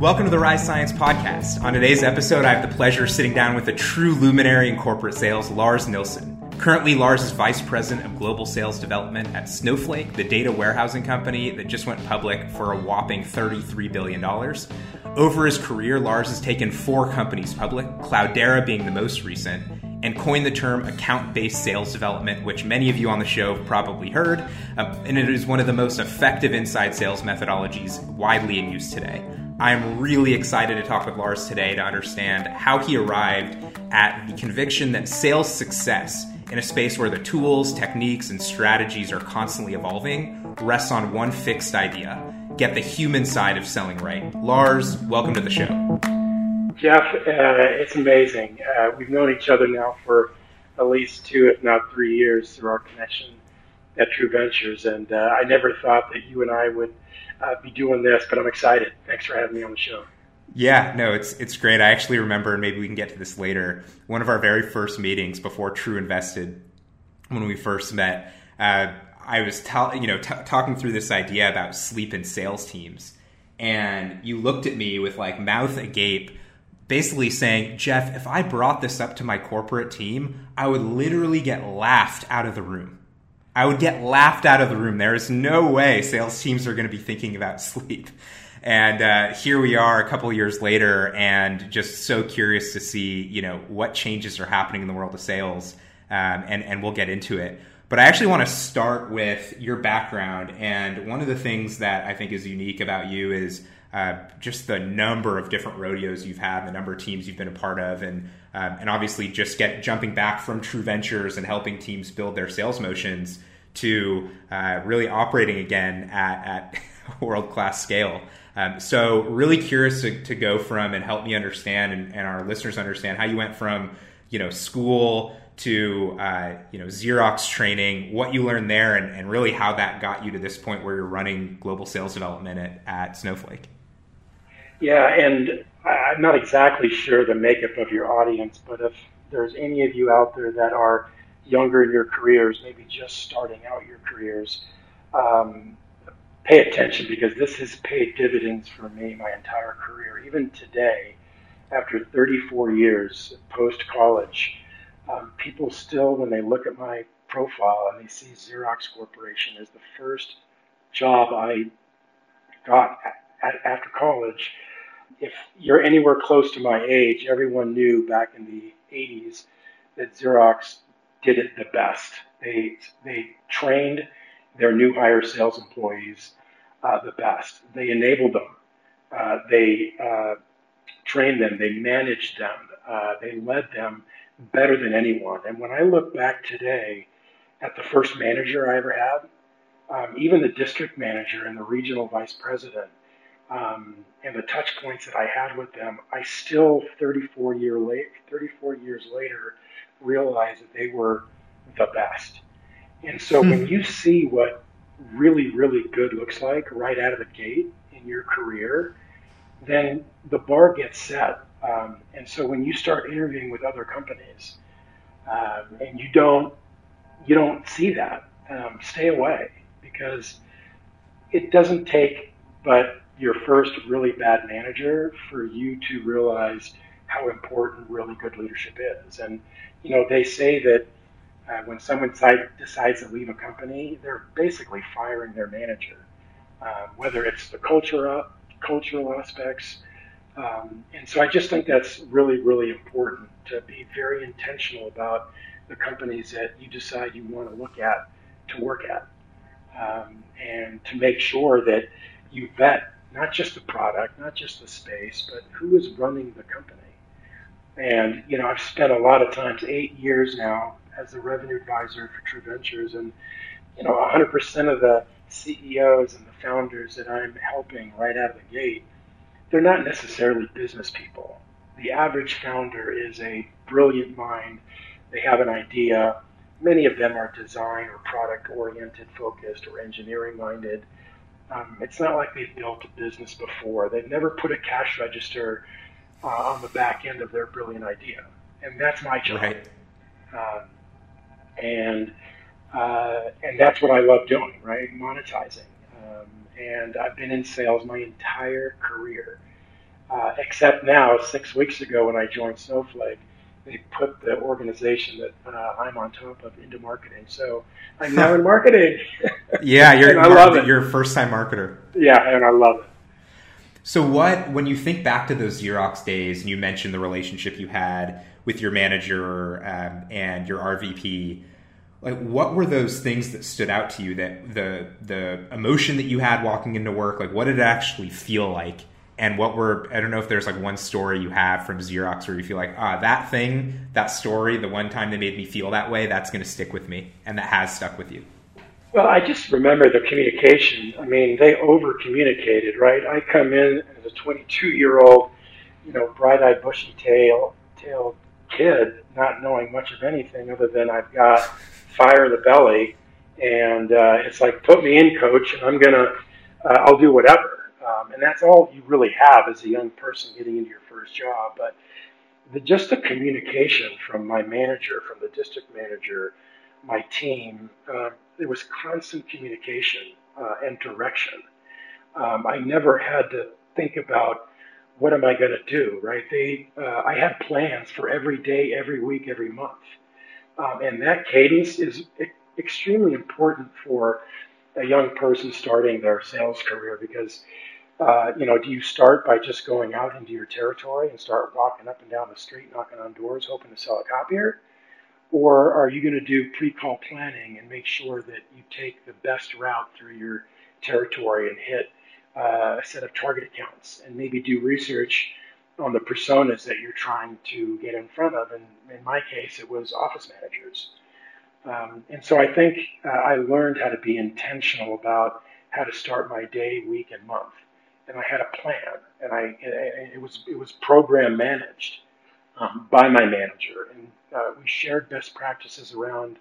Welcome to the Rise Science Podcast. On today's episode, I have the pleasure of sitting down with a true luminary in corporate sales, Lars Nilsson. Currently, Lars is Vice President of Global Sales Development at Snowflake, the data warehousing company that just went public for a whopping $33 billion. Over his career, Lars has taken four companies public, Cloudera being the most recent, and coined the term account based sales development, which many of you on the show have probably heard. Uh, and it is one of the most effective inside sales methodologies widely in use today. I'm really excited to talk with Lars today to understand how he arrived at the conviction that sales success in a space where the tools, techniques, and strategies are constantly evolving rests on one fixed idea get the human side of selling right. Lars, welcome to the show. Jeff, uh, it's amazing. Uh, we've known each other now for at least two, if not three years, through our connection at True Ventures, and uh, I never thought that you and I would uh, be doing this, but I'm excited. Thanks for having me on the show. Yeah, no, it's it's great. I actually remember, and maybe we can get to this later. One of our very first meetings before True invested, when we first met, uh, I was you know t- talking through this idea about sleep and sales teams, and you looked at me with like mouth agape, basically saying, "Jeff, if I brought this up to my corporate team, I would literally get laughed out of the room." I would get laughed out of the room. There is no way sales teams are going to be thinking about sleep. And uh, here we are a couple years later, and just so curious to see, you know, what changes are happening in the world of sales, um, and and we'll get into it. But I actually want to start with your background, and one of the things that I think is unique about you is uh, just the number of different rodeos you've had, the number of teams you've been a part of, and um, and obviously just get jumping back from True Ventures and helping teams build their sales motions to uh, really operating again at, at world class scale. Um, so really curious to, to, go from and help me understand and, and, our listeners understand how you went from you know school to uh, you know Xerox training, what you learned there, and, and, really how that got you to this point where you're running global sales development at, at Snowflake. Yeah, and I'm not exactly sure the makeup of your audience, but if there's any of you out there that are younger in your careers, maybe just starting out your careers, um, pay attention because this has paid dividends for me my entire career. Even today, after 34 years post college, um, people still, when they look at my profile and they see Xerox Corporation as the first job I got at, at, after college, if you're anywhere close to my age, everyone knew back in the 80s that Xerox did it the best. They they trained their new hire sales employees uh, the best. They enabled them. Uh, they uh, trained them. They managed them. Uh, they led them better than anyone. And when I look back today at the first manager I ever had, um, even the district manager and the regional vice president, um, and the touch points that I had with them, I still 34 year late, 34 years later realize that they were the best. And so hmm. when you see what really, really good looks like right out of the gate in your career, then the bar gets set. Um, and so when you start interviewing with other companies um, and you don't you don't see that, um, stay away because it doesn't take but your first really bad manager for you to realize how important really good leadership is. And you know, they say that uh, when someone decides to leave a company, they're basically firing their manager, uh, whether it's the culture, up, cultural aspects. Um, and so I just think that's really, really important to be very intentional about the companies that you decide you want to look at to work at. Um, and to make sure that you vet not just the product, not just the space, but who is running the company. And, you know, I've spent a lot of times, eight years now, as a revenue advisor for True Ventures. And, you know, 100% of the CEOs and the founders that I'm helping right out of the gate, they're not necessarily business people. The average founder is a brilliant mind. They have an idea. Many of them are design or product oriented focused or engineering minded. Um, it's not like they've built a business before. They've never put a cash register uh, on the back end of their brilliant idea, and that's my job. Right. Um, and uh, and that's what I love doing, right? Monetizing. Um, and I've been in sales my entire career. Uh, except now, six weeks ago when I joined Snowflake, they put the organization that uh, I'm on top of into marketing. So I'm now in marketing. yeah, you're, I love it. you're a first time marketer. Yeah, and I love it. So what when you think back to those Xerox days and you mentioned the relationship you had with your manager um, and your RVP, like what were those things that stood out to you that the the emotion that you had walking into work, like what did it actually feel like? And what were I don't know if there's like one story you have from Xerox where you feel like ah that thing that story the one time they made me feel that way that's going to stick with me and that has stuck with you. Well, I just remember the communication. I mean, they over communicated, right? I come in as a 22 year old, you know, bright eyed, bushy tail, tailed kid, not knowing much of anything other than I've got fire in the belly, and uh, it's like, put me in, coach, and I'm gonna, uh, I'll do whatever. Um, and that's all you really have as a young person getting into your first job. But the, just the communication from my manager, from the district manager, my team, uh, there was constant communication uh, and direction. Um, I never had to think about what am I going to do, right? They, uh, I had plans for every day, every week, every month. Um, and that cadence is extremely important for a young person starting their sales career because, uh, you know, do you start by just going out into your territory and start walking up and down the street, knocking on doors, hoping to sell a copier? Or are you going to do pre call planning and make sure that you take the best route through your territory and hit uh, a set of target accounts and maybe do research on the personas that you're trying to get in front of? And in my case, it was office managers. Um, and so I think uh, I learned how to be intentional about how to start my day, week, and month. And I had a plan, and I it was it was program managed um, by my manager, and uh, we shared best practices around,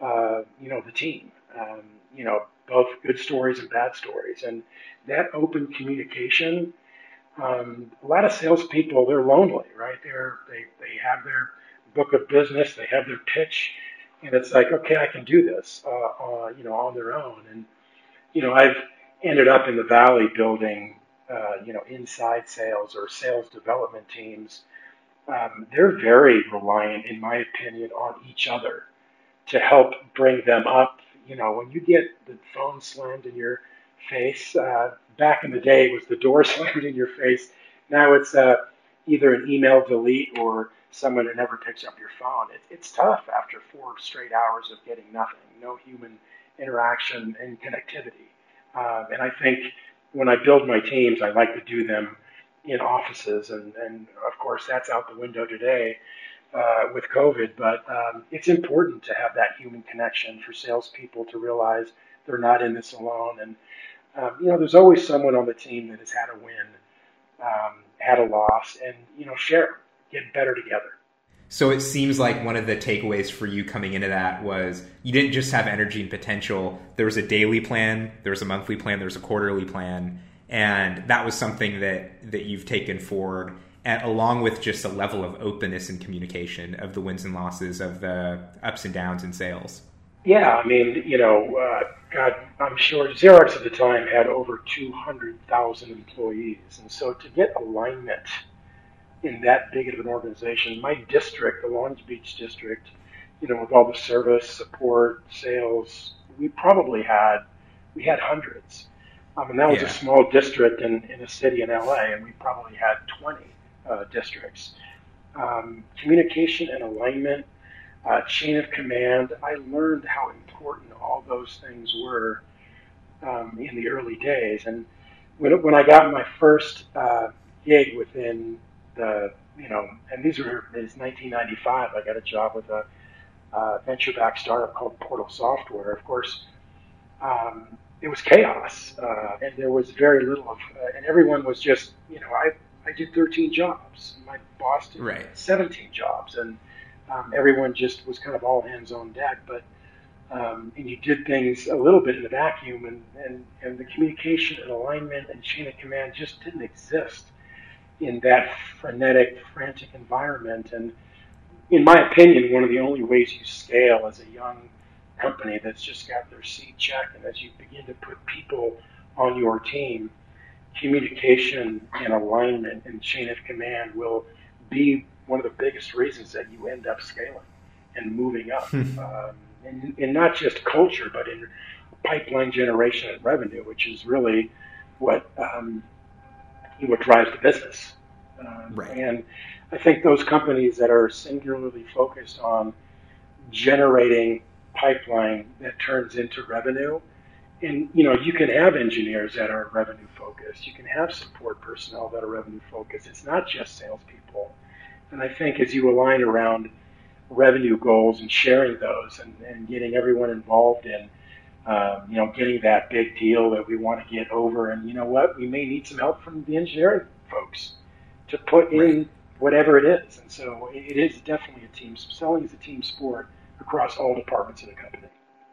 uh, you know, the team. Um, you know, both good stories and bad stories, and that open communication. Um, a lot of salespeople, they're lonely, right? They're they they have their book of business, they have their pitch, and it's like, okay, I can do this, uh, uh, you know, on their own. And you know, I've ended up in the valley building, uh, you know, inside sales or sales development teams um, they're very reliant, in my opinion, on each other to help bring them up. You know, when you get the phone slammed in your face, uh, back in the day it was the door slammed in your face. Now it's uh, either an email delete or someone that never picks up your phone. It, it's tough after four straight hours of getting nothing, no human interaction and connectivity. Um, and I think when I build my teams, I like to do them in offices, and, and of course that's out the window today uh, with COVID. But um, it's important to have that human connection for salespeople to realize they're not in this alone, and um, you know there's always someone on the team that has had a win, um, had a loss, and you know share, get better together. So it seems like one of the takeaways for you coming into that was you didn't just have energy and potential. There was a daily plan, there was a monthly plan, there was a quarterly plan, and that was something that that you've taken forward and along with just a level of openness and communication of the wins and losses of the ups and downs in sales. Yeah i mean you know uh, god i'm sure xerox at the time had over 200000 employees. And so to get alignment in that big of an organization my district the long beach district you know with all the service support sales we probably had we had hundreds I mean, that was yeah. a small district in, in a city in LA, and we probably had 20 uh, districts. Um, communication and alignment, uh, chain of command. I learned how important all those things were um, in the early days. And when, when I got my first uh, gig within you know, and these were, it was 1995, I got a job with a uh, venture backed startup called Portal Software. Of course, um, it was chaos, uh, and there was very little of, uh, and everyone was just, you know, I I did 13 jobs, my boss did right. 17 jobs, and um, everyone just was kind of all hands on deck. But um, and you did things a little bit in a vacuum, and, and and the communication and alignment and chain of command just didn't exist in that frenetic, frantic environment. And in my opinion, one of the only ways you scale as a young company that's just got their seat checked, and as you begin to put people on your team, communication and alignment and chain of command will be one of the biggest reasons that you end up scaling and moving up. Hmm. um, and, and not just culture, but in pipeline generation and revenue, which is really what um, what drives the business. Um, right. And I think those companies that are singularly focused on generating pipeline that turns into revenue, and you know, you can have engineers that are revenue focused. You can have support personnel that are revenue focused. It's not just salespeople. And I think as you align around revenue goals and sharing those and, and getting everyone involved in um, you know getting that big deal that we want to get over. And you know what? We may need some help from the engineering folks to put in whatever it is. And so it is definitely a team selling is a team sport across all departments of the company.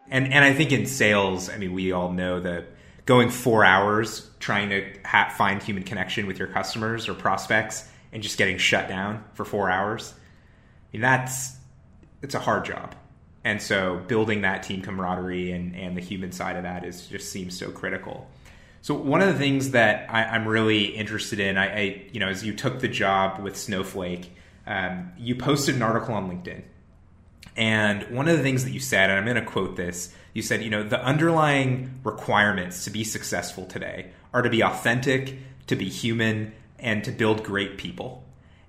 And and I think in sales I mean we all know that going four hours trying to ha- find human connection with your customers or prospects and just getting shut down for four hours I mean that's it's a hard job. And so building that team camaraderie and, and the human side of that is just seems so critical. So one of the things that I, am really interested in, I, I, you know, as you took the job with Snowflake, um, you posted an article on LinkedIn, and one of the things that you said, and I'm going to quote this, you said, you know, the underlying requirements to be successful today are to be authentic, to be human, and to build great people.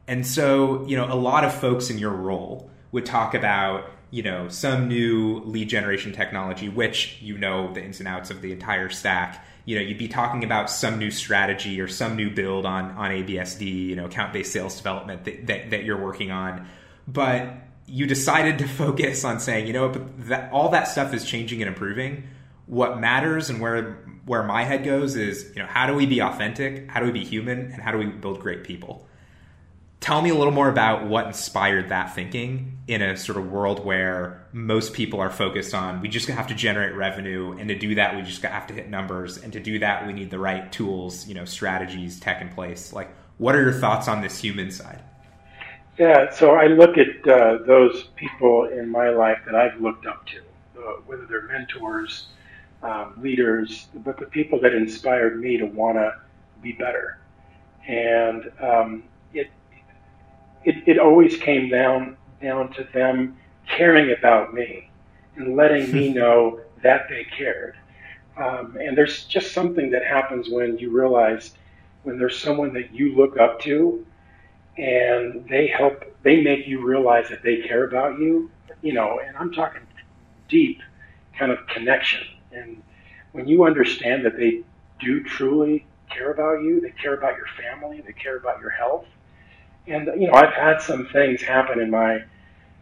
And so, you know, a lot of folks in your role would talk about you know some new lead generation technology which you know the ins and outs of the entire stack. You know you'd be talking about some new strategy or some new build on on absd you know account based sales development that, that, that, you're working on. But you decided to focus on saying you know that all that stuff is changing and improving. What matters and where where my head goes is you know how do we be authentic? How do we be human? And how do we build great people tell me a little more about what inspired that thinking in a sort of world where most people are focused on we just have to generate revenue and to do that we just have to hit numbers and to do that we need the right tools you know strategies tech in place. Like what are your thoughts on this human side? Yeah so i look at uh, those people in my life that i've looked up to uh, whether they're mentors um, leaders but the people that inspired me to want to be better. And um, it it, it always came down down to them caring about me and letting me know that they cared. Um, and there's just something that happens when you realize when there's someone that you look up to and they help, they make you realize that they care about you, you know, and I'm talking deep kind of connection. And when you understand that they do truly care about you, they care about your family, they care about your health, and you know, I've had some things happen in my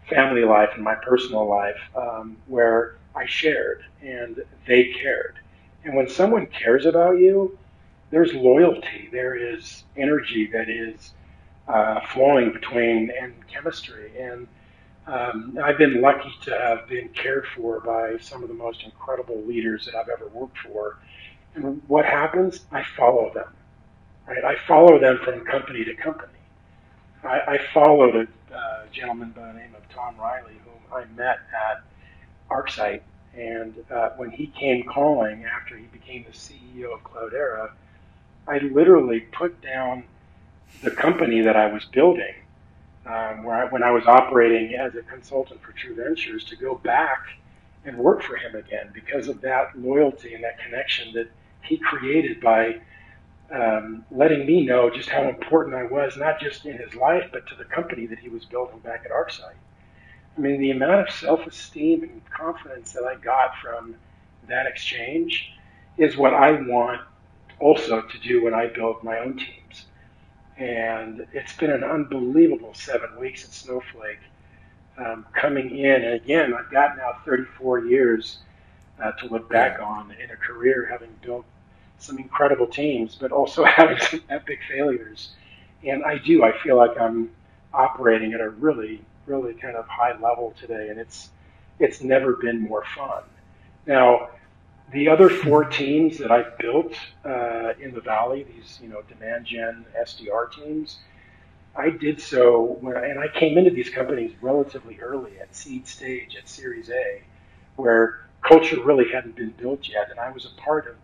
family life and my personal life um, where I shared and they cared. And when someone cares about you, there's loyalty, there is energy that is uh, flowing between and chemistry. And um, I've been lucky to have been cared for by some of the most incredible leaders that I've ever worked for. And what happens? I follow them. Right? I follow them from company to company. I, I followed a uh, gentleman by the name of Tom Reilly, whom I met at ArcSight. And uh, when he came calling after he became the CEO of Cloudera, I literally put down the company that I was building um, where I, when I was operating as a consultant for True Ventures to go back and work for him again because of that loyalty and that connection that he created by um, letting me know just how important I was, not just in his life, but to the company that he was building back at ArcSight. I mean, the amount of self esteem and confidence that I got from that exchange is what I want also to do when I build my own teams. And it's been an unbelievable seven weeks at Snowflake um, coming in. And again, I've got now 34 years uh, to look back on in a career having built some incredible teams, but also having some epic failures. And I do. I feel like I'm operating at a really, really kind of high level today, and it's it's never been more fun. Now, the other four teams that I've built uh, in the valley, these you know demand gen SDR teams, I did so when and I came into these companies relatively early at seed stage at Series A, where culture really hadn't been built yet, and I was a part of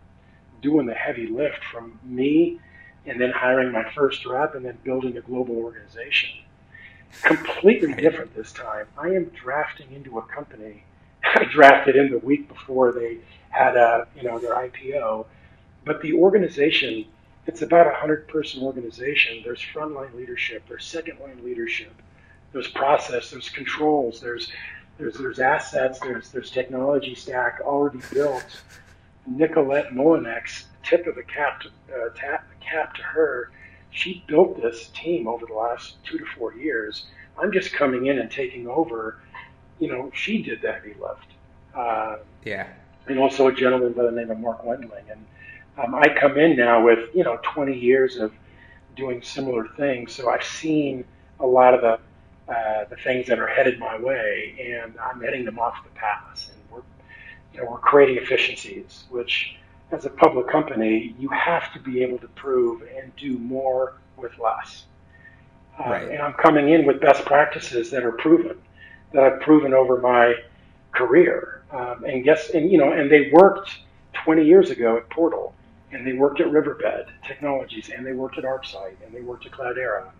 doing the heavy lift from me and then hiring my first rep and then building a global organization. Completely different this time. I am drafting into a company. I drafted in the week before they had a, you know, their IPO, but the organization, it's about a hundred person organization. There's frontline leadership, there's second line leadership, there's process, there's controls, there's there's there's assets, there's there's technology stack already built. Nicolette Molinex, tip of the cap to, uh, tap the cap to her. She built this team over the last two to four years. I'm just coming in and taking over. You know, she did the heavy lift. Uh, yeah. And also a gentleman by the name of Mark Wendling. And um, I come in now with you know 20 years of doing similar things, so I've seen a lot of the uh, the things that are headed my way, and I'm heading them off the pass. You know, we're creating efficiencies, which, as a public company, you have to be able to prove and do more with less. Uh, right. And I'm coming in with best practices that are proven, that I've proven over my career. Um, and guess, and you know, and they worked 20 years ago at Portal, and they worked at Riverbed Technologies, and they worked at ArcSight, and they worked at Cloudera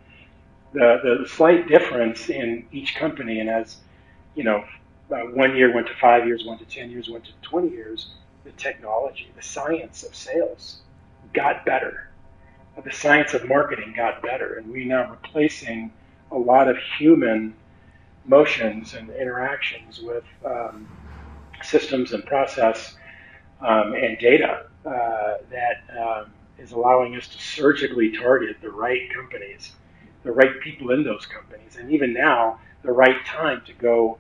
the, the slight difference in each company, and as you know, uh, one year went to five years, went to 10 years, went to 20 years, the technology, the science of sales got better. The science of marketing got better, and we're now replacing a lot of human motions and interactions with um, systems and process um, and data uh, that um, is allowing us to surgically target the right companies the right people in those companies, and even now, the right time to go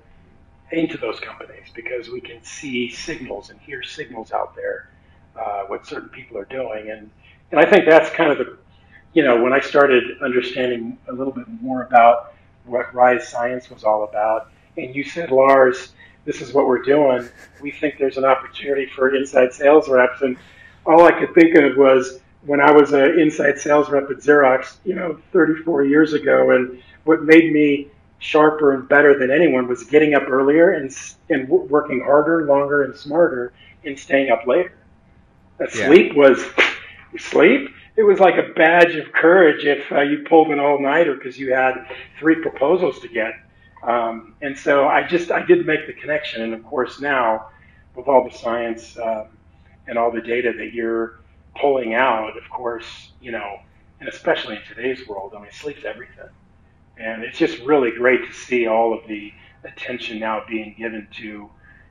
into those companies because we can see signals and hear signals out there uh, what certain people are doing, and and I think that's kind of the, you know, when I started understanding a little bit more about what Rise Science was all about, and you said, Lars, this is what we're doing. We think there's an opportunity for inside sales reps, and all I could think of was when I was an inside sales rep at Xerox, you know, 34 years ago, and what made me sharper and better than anyone was getting up earlier and and working harder, longer, and smarter, and staying up later. Yeah. sleep was sleep. It was like a badge of courage if uh, you pulled an all nighter because you had three proposals to get. Um, and so I just I did make the connection, and of course now with all the science um, and all the data that you're pulling out, of course, you know, and especially in today's world, I mean, sleep's everything. And it's just really great to see all of the attention now being given to,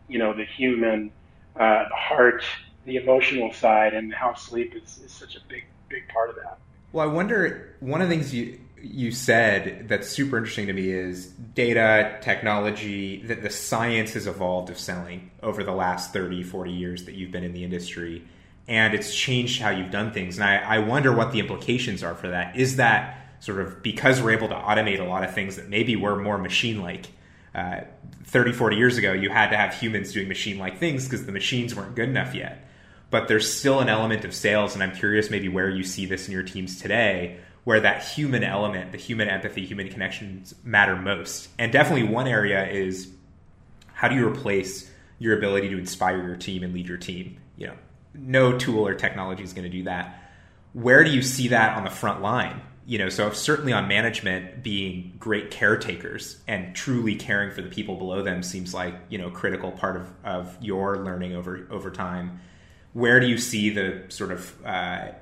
you know, the human, uh, the heart, the emotional side, and how sleep is, is such a big, big part of that. Well, I wonder, one of the things you, you said that's super interesting to me is data, technology, that the science has evolved of selling over the last 30, 40 years that you've been in the industry and it's changed how you've done things. And I, I wonder what the implications are for that. Is that sort of because we're able to automate a lot of things that maybe were more machine like? Uh, 30, 40 years ago, you had to have humans doing machine like things because the machines weren't good enough yet. But there's still an element of sales, and I'm curious maybe where you see this in your teams today, where that human element, the human empathy, human connections matter most. And definitely one area is how do you replace your ability to inspire your team and lead your team? You know, no tool or technology is going to do that. Where do you see that on the front line? You know, so certainly on management, being great caretakers and truly caring for the people below them seems like you know critical part of, of your learning over over time. Where do you see the sort of uh,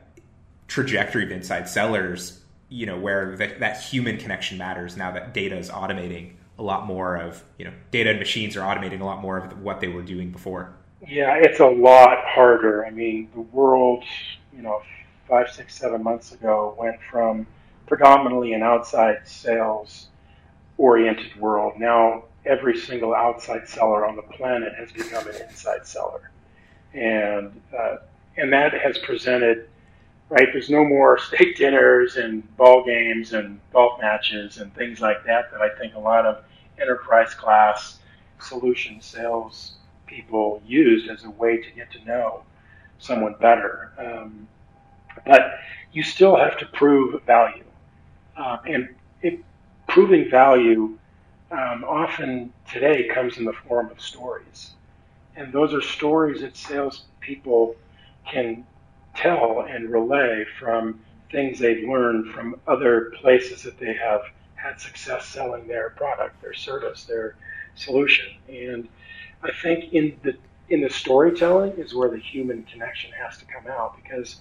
trajectory of inside sellers? You know, where that human connection matters now that data is automating a lot more of you know data and machines are automating a lot more of what they were doing before. Yeah, it's a lot harder. I mean, the world, you know, five, six, seven months ago went from predominantly an outside sales oriented world. Now, every single outside seller on the planet has become an inside seller. And, uh, and that has presented, right, there's no more steak dinners and ball games and golf matches and things like that that I think a lot of enterprise class solution sales people used as a way to get to know someone better. Um, but you still have to prove value. Uh, and it, proving value um, often today comes in the form of stories. And those are stories that salespeople can tell and relay from things they've learned from other places that they have had success selling their product, their service, their solution. And I think in the in the storytelling is where the human connection has to come out because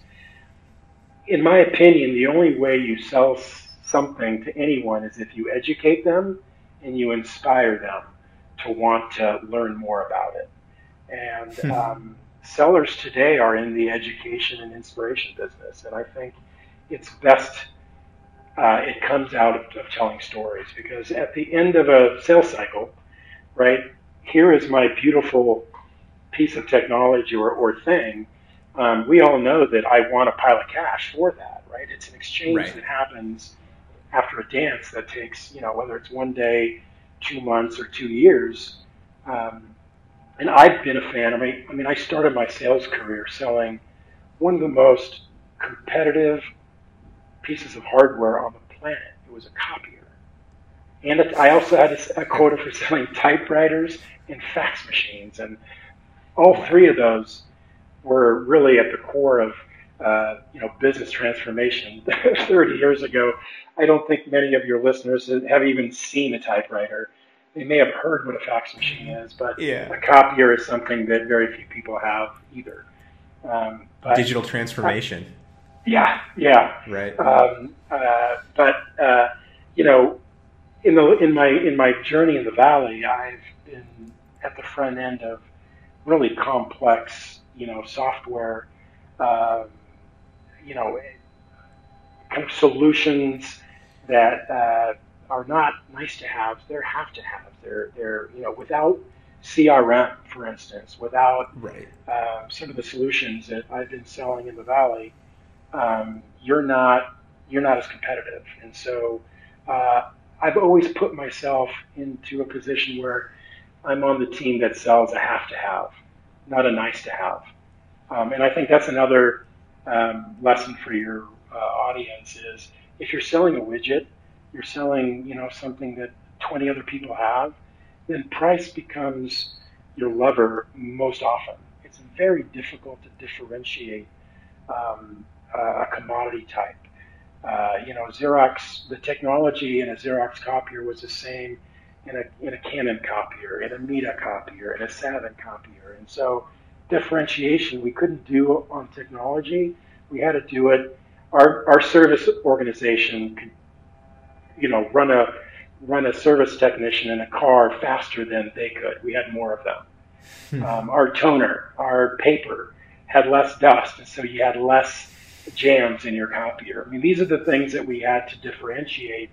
in my opinion, the only way you sell something to anyone is if you educate them and you inspire them to want to learn more about it. And hmm. um, sellers today are in the education and inspiration business, and I think it's best. Uh, it comes out of, of telling stories because at the end of a sales cycle, right? Here is my beautiful piece of technology or, or thing um, we all know that I want a pile of cash for that, right? It's an exchange right. that happens after a dance that takes, you know, whether it's one day, two months, or two years. Um, and I've been a fan. I mean, I mean, I started my sales career selling one of the most competitive pieces of hardware on the planet. It was a copier, and I also had a, a quota for selling typewriters and fax machines, and all three of those were really at the core of uh, you know business transformation 30 years ago. I don't think many of your listeners have even seen a typewriter. They may have heard what a fax machine is, but yeah. a copier is something that very few people have either. Um, but, Digital transformation. Uh, yeah, yeah. Right. Um, uh, but uh, you know, in the in my in my journey in the valley, I've been at the front end of really complex you know, software, uh, you know, kind of solutions that uh, are not nice to have. They're have to have. They're they're you know without CRM, for instance, without right. uh, some of the solutions that I've been selling in the valley, um, you're not you're not as competitive. And so uh, I've always put myself into a position where I'm on the team that sells a have to have not a nice to have. Um, and I think that's another um, lesson for your uh, audience is if you're selling a widget, you're selling you know something that 20 other people have, then price becomes your lever most often. It's very difficult to differentiate um, a commodity type. Uh, you know, Xerox, the technology in a Xerox copier was the same in a, in a Canon copier, in a Mita copier, in a Savin copier. And so differentiation we couldn't do on technology. We had to do it. Our, our service organization could, you know, run a, run a service technician in a car faster than they could. We had more of them. Hmm. Um, our toner, our paper had less dust, and so you had less jams in your copier. I mean, these are the things that we had to differentiate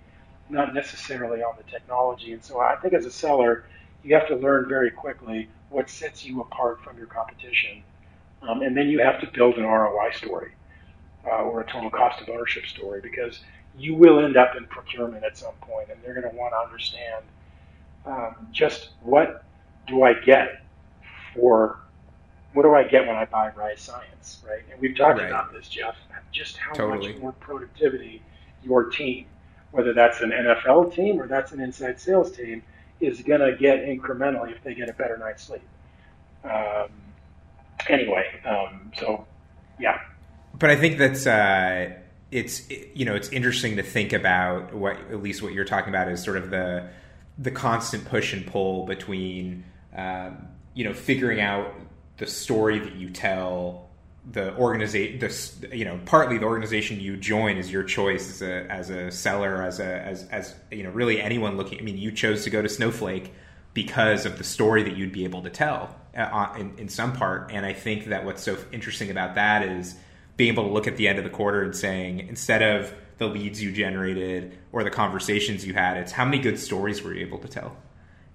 not necessarily on the technology. And so I think as a seller, you have to learn very quickly what sets you apart from your competition. Um, and then you have to build an ROI story uh, or a total cost of ownership story because you will end up in procurement at some point and they're going to want to understand um, just what do I get for what do I get when I buy Rise Science, right? And we've talked right. about this, Jeff, just how totally. much more productivity your team whether that's an NFL team or that's an inside sales team, is going to get incrementally if they get a better night's sleep. Um, anyway, um, so yeah. But I think that's uh, it's you know it's interesting to think about what at least what you're talking about is sort of the the constant push and pull between um, you know figuring out the story that you tell the organization, this you know, partly the organization you join is your choice as a as a seller, as a as as you know, really anyone looking. I mean, you chose to go to Snowflake because of the story that you'd be able to tell uh, in, in some part. And I think that what's so interesting about that is being able to look at the end of the quarter and saying instead of the leads you generated or the conversations you had, it's how many good stories were you able to tell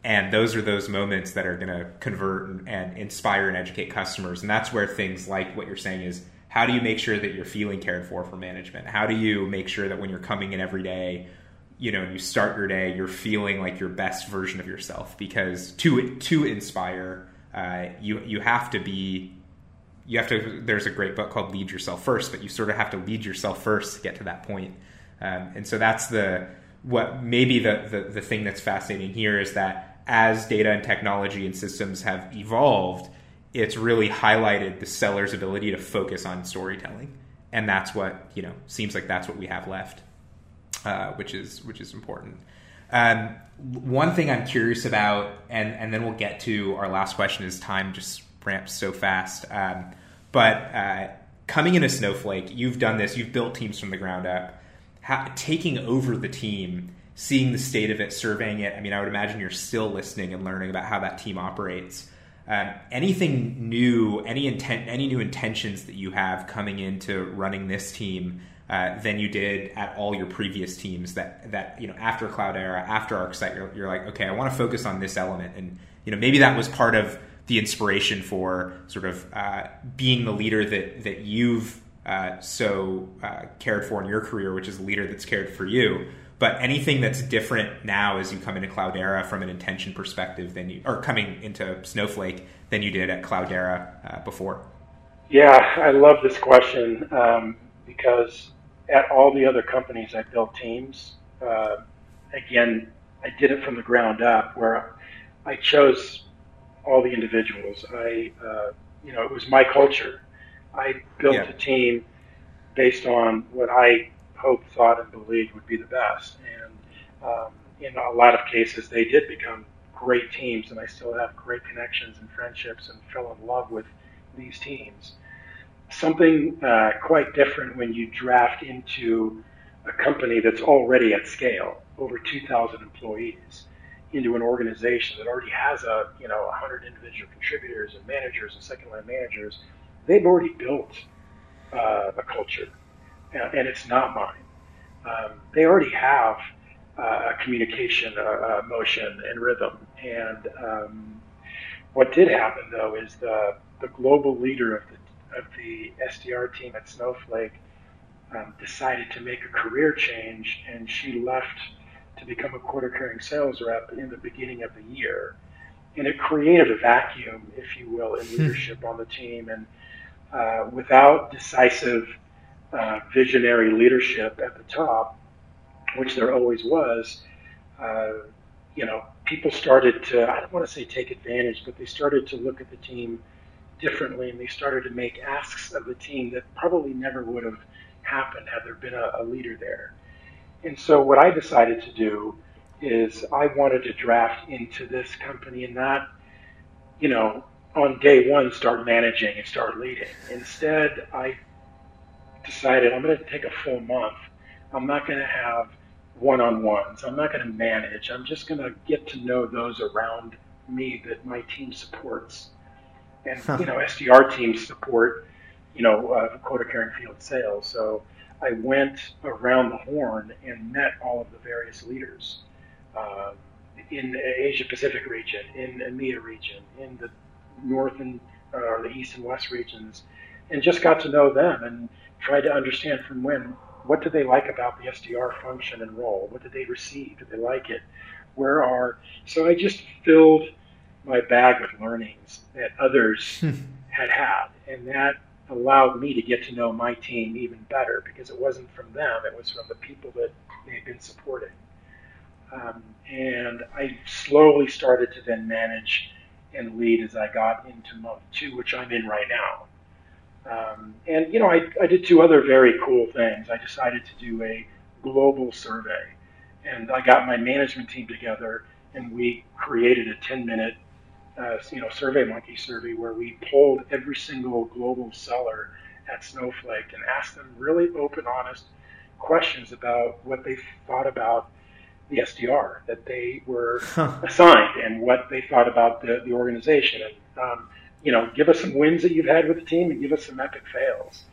and those are those moments that are going to convert and, and, inspire and educate customers. And that's where things like what you're saying is how do you make sure that you're feeling cared for for management? How do you make sure that when you're coming in every day you know and you start your day you're feeling like your best version of yourself? Because to to inspire uh, you you have to be you have to there's a great book called lead yourself first but you sort of have to lead yourself first to get to that point. Um, and so that's the what maybe the, the the thing that's fascinating here is that as data and technology and systems have evolved, it's really highlighted the seller's ability to focus on storytelling, and that's what you know seems like that's what we have left, uh, which is which is important. Um, one thing I'm curious about, and and then we'll get to our last question. Is time just ramps so fast? Um, but uh, coming into Snowflake, you've done this. You've built teams from the ground up. How, taking over the team, seeing the state of it, surveying it. I mean, I would imagine you're still listening and learning about how that team operates. Um, anything new, any intent, any new intentions that you have coming into running this team uh, than you did at all your previous teams? That that you know after Cloudera, after ArcSight, you're, you're like, okay, I want to focus on this element, and you know maybe that was part of the inspiration for sort of uh, being the leader that that you've uh, so uh, cared for in your career, which is a leader that's cared for you. But anything that's different now as you come into Cloudera from an intention perspective than you, or coming into Snowflake than you did at Cloudera uh, before? Yeah, I love this question um, because at all the other companies I built teams, uh, again, I did it from the ground up where I chose all the individuals. I, uh, you know, it was my culture. I built yeah. a team based on what I hoped, thought, and believed would be the best. And um, in a lot of cases, they did become great teams, and I still have great connections and friendships and fell in love with these teams. Something uh, quite different when you draft into a company that's already at scale, over 2,000 employees, into an organization that already has a you know 100 individual contributors and managers and second line managers. They've already built uh, a culture and it's not mine. Um, they already have uh, a communication, uh, motion, and rhythm. And um, what did happen, though, is the, the global leader of the, of the SDR team at Snowflake um, decided to make a career change, and she left to become a quota carrying sales rep in the beginning of the year. And it created a vacuum, if you will, in hmm. leadership on the team. And uh, without decisive uh, visionary leadership at the top, which there always was, uh, you know, people started to, I don't want to say take advantage, but they started to look at the team differently and they started to make asks of the team that probably never would have happened had there been a, a leader there. And so what I decided to do is I wanted to draft into this company and not, you know, on day one start managing and start leading. Instead, I decided I'm going to take a full month. I'm not going to have one-on-ones. I'm not going to manage. I'm just going to get to know those around me that my team supports. And huh. you know, SDR teams support, you know, uh, quota carrying field sales. So I went around the horn and met all of the various leaders uh, in the Asia Pacific region, in the EMEA region, in the North and uh, the East and West regions, and just got to know them and tried to understand from when what did they like about the SDR function and role? What did they receive? Did they like it? Where are so I just filled my bag with learnings that others had had, and that allowed me to get to know my team even better because it wasn't from them; it was from the people that they had been supporting. Um, and I slowly started to then manage and lead as I got into month two, which I'm in right now. Um, and, you know, I, I did two other very cool things. I decided to do a global survey. And I got my management team together and we created a 10 minute, uh, you know, survey monkey survey where we polled every single global seller at Snowflake and asked them really open, honest questions about what they thought about the SDR that they were assigned and what they thought about the, the organization. And um, you know, give us some wins that you've had with the team and give us some epic fails.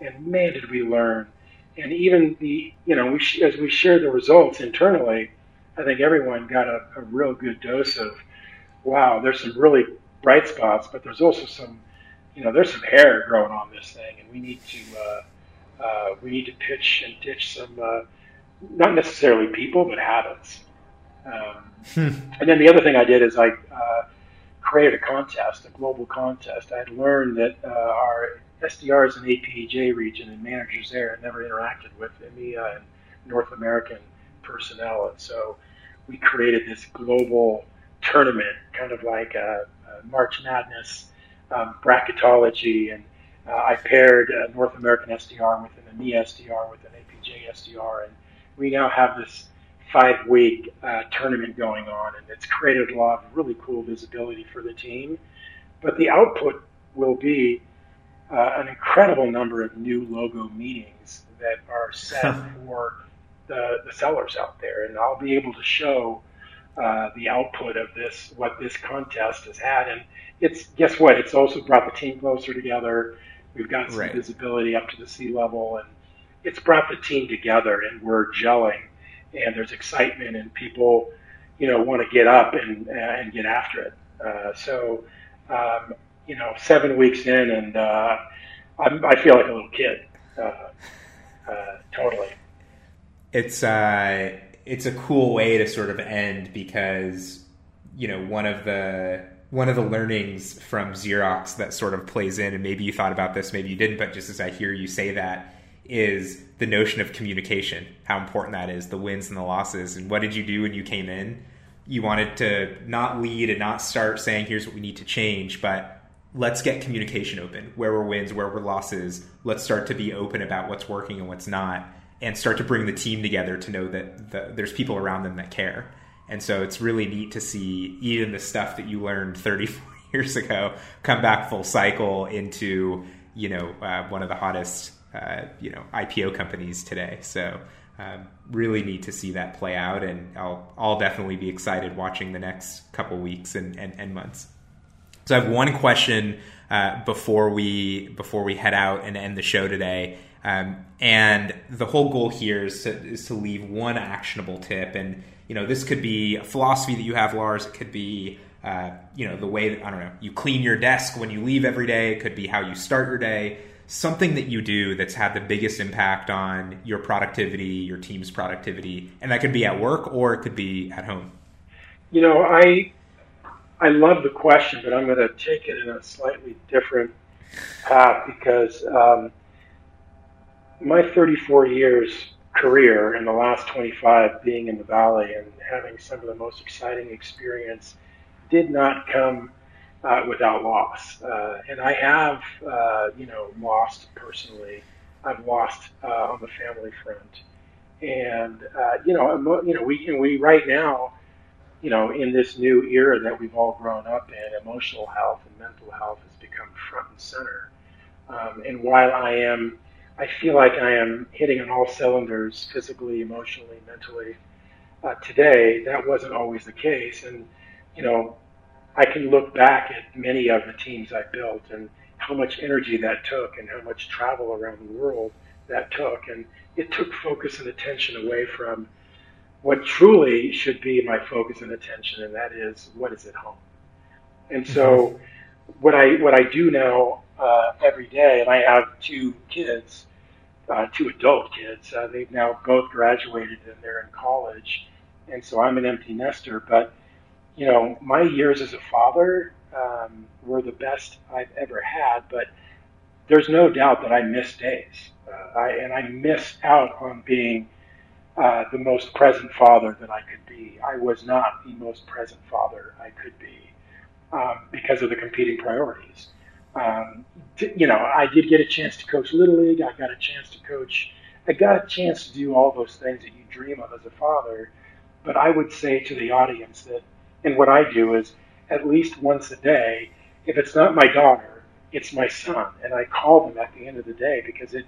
And man, did we learn. And even the, you know, we sh- as we shared the results internally, I think everyone got a, a real good dose of, wow, there's some really bright spots, but there's also some, you know, there's some hair growing on this thing, and we need to, uh, uh, we need to pitch and ditch some, uh, not necessarily people, but habits. Um, hmm. And then the other thing I did is I, uh, created a contest, a global contest. I had learned that uh, our SDRs in APJ region and managers there had never interacted with EMEA and North American personnel, and so we created this global tournament, kind of like a, a March Madness, um, bracketology, and uh, I paired a North American SDR with an EMEA SDR with an APJ SDR, and we now have this five-week uh, tournament going on, and it's created a lot of really cool visibility for the team. But the output will be uh, an incredible number of new logo meetings that are set for the, the sellers out there, and I'll be able to show uh, the output of this, what this contest has had, and it's guess what? It's also brought the team closer together. We've got some right. visibility up to the C-level, and it's brought the team together, and we're gelling, and there's excitement, and people, you know, want to get up and and get after it. Uh, so, um, you know, seven weeks in, and uh, I'm, I feel like a little kid. Uh, uh, totally. It's uh, it's a cool way to sort of end because you know one of the one of the learnings from Xerox that sort of plays in, and maybe you thought about this, maybe you didn't, but just as I hear you say that, is the notion of communication, how important that is, the wins and the losses. And what did you do when you came in? You wanted to not lead and not start saying, here's what we need to change, but let's get communication open. Where were wins, where were losses? Let's start to be open about what's working and what's not, and start to bring the team together to know that the, there's people around them that care. And so it's really neat to see even the stuff that you learned 34 years ago come back full cycle into you know uh, one of the hottest uh, you know IPO companies today. So. Um, really neat to see that play out, and I'll I'll definitely be excited watching the next couple weeks and, and, and months. So I have one question uh, before we before we head out and end the show today. Um, and the whole goal here is to, is to leave one actionable tip. And you know, this could be a philosophy that you have, Lars. It could be uh, you know the way that I don't know you clean your desk when you leave every day. It could be how you start your day. Something that you do that's had the biggest impact on your productivity, your team's productivity, and that could be at work or it could be at home. You know, I I love the question, but I'm going to take it in a slightly different path because um, my 34 years career in the last 25 being in the valley and having some of the most exciting experience did not come uh, without loss. Uh, and I have, uh, you know, lost personally. I've lost uh, on the family front, and uh, you know, you know, we we right now you know, in this new era that we've all grown up in, emotional health and mental health has become front and center. Um, and while I am, I feel like I am hitting on all cylinders physically, emotionally, mentally. Uh, today, that wasn't always the case. And, you know, I can look back at many of the teams I built and how much energy that took and how much travel around the world that took. And it took focus and attention away from what truly should be my focus and attention, and that is what is at home. And so, mm-hmm. what I what I do now uh, every day, and I have two kids, uh, two adult kids. Uh, they've now both graduated and they're in college, and so I'm an empty nester. But you know, my years as a father um, were the best I've ever had. But there's no doubt that I miss days, uh, I, and I miss out on being uh, the most present father that I could be. I was not the most present father I could be um, because of the competing priorities. Um, t- you know, I did get a chance to coach Little League. I got a chance to coach. I got a chance to do all those things that you dream of as a father. But I would say to the audience that, and what I do is at least once a day, if it's not my daughter, it's my son, and I call them at the end of the day because it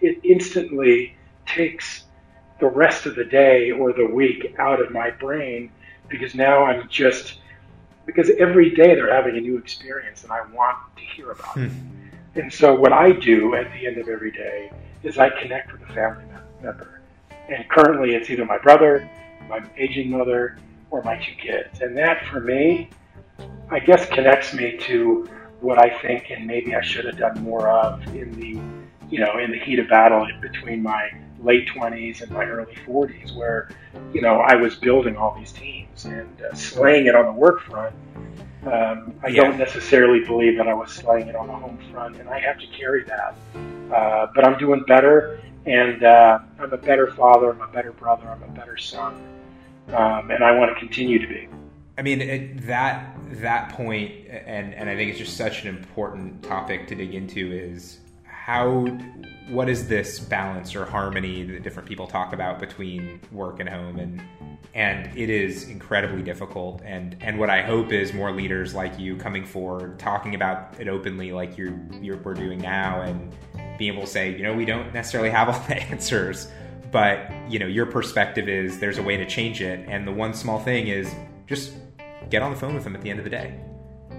it instantly takes the rest of the day or the week out of my brain because now I'm just because every day they're having a new experience and I want to hear about it. Hmm. And so what I do at the end of every day is I connect with a family member. And currently it's either my brother, my aging mother, or my two kids. And that for me, I guess connects me to what I think and maybe I should have done more of in the you know, in the heat of battle between my late 20s and my early 40s, where, you know, I was building all these teams and uh, slaying it on the work front. Um, I yeah. don't necessarily believe that I was slaying it on the home front, and I have to carry that. Uh, but I'm doing better, and uh, I'm a better father, I'm a better brother, I'm a better son, um, and I want to continue to be. I mean it, that that point, and and I think it's just such an important topic to dig into is how what is this balance or harmony that different people talk about between work and home? And and it is incredibly difficult. And and what I hope is more leaders like you coming forward talking about it openly like you're, you're we're doing now and being able to say you know we don't necessarily have all the answers but you know your perspective is there's a way to change it and the one small thing is just get on the phone with them at the end of the day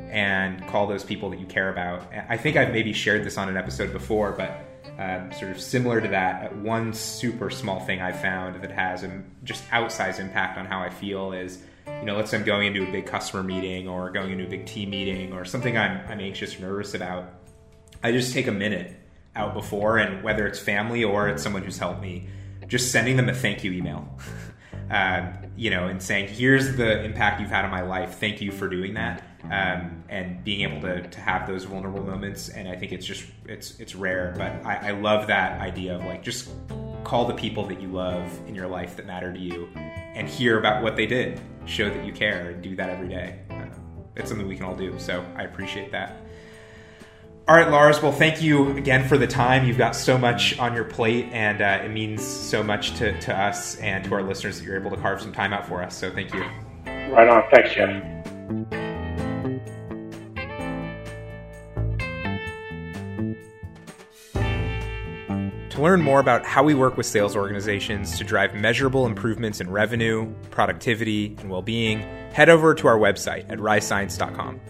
and call those people that you care about. I think I've maybe shared this on an episode before, but um, sort of similar to that, one super small thing I found that has a just outsized impact on how I feel is, you know, let's say I'm going into a big customer meeting or going into a big team meeting or something I'm, I'm anxious or nervous about. I just take a minute out before, and whether it's family or it's someone who's helped me, just sending them a thank you email. um, you know, and saying, here's the impact you've had on my life. Thank you for doing that. Um, and being able to, to have those vulnerable moments. And I think it's just, it's, it's rare, but I, I love that idea of like, just call the people that you love in your life that matter to you and hear about what they did. Show that you care and do that every day. Uh, it's something we can all do. So I appreciate that. All right, Lars. Well, thank you again for the time. You've got so much on your plate, and uh, it means so much to, to us and to our listeners that you're able to carve some time out for us. So thank you. Right on. Thanks, Jeff. To learn more about how we work with sales organizations to drive measurable improvements in revenue, productivity, and well being, head over to our website at risescience.com.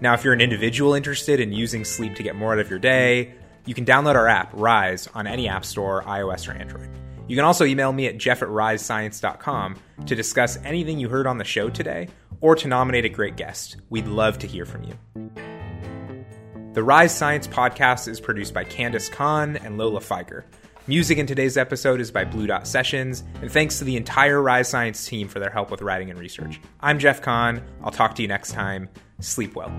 Now, if you're an individual interested in using sleep to get more out of your day, you can download our app, Rise, on any app store, iOS or Android. You can also email me at jeff at risescience.com to discuss anything you heard on the show today or to nominate a great guest. We'd love to hear from you. The Rise Science podcast is produced by Candice Kahn and Lola Feiger. Music in today's episode is by Blue Dot Sessions, and thanks to the entire Rise Science team for their help with writing and research. I'm Jeff Kahn. I'll talk to you next time. Sleep well.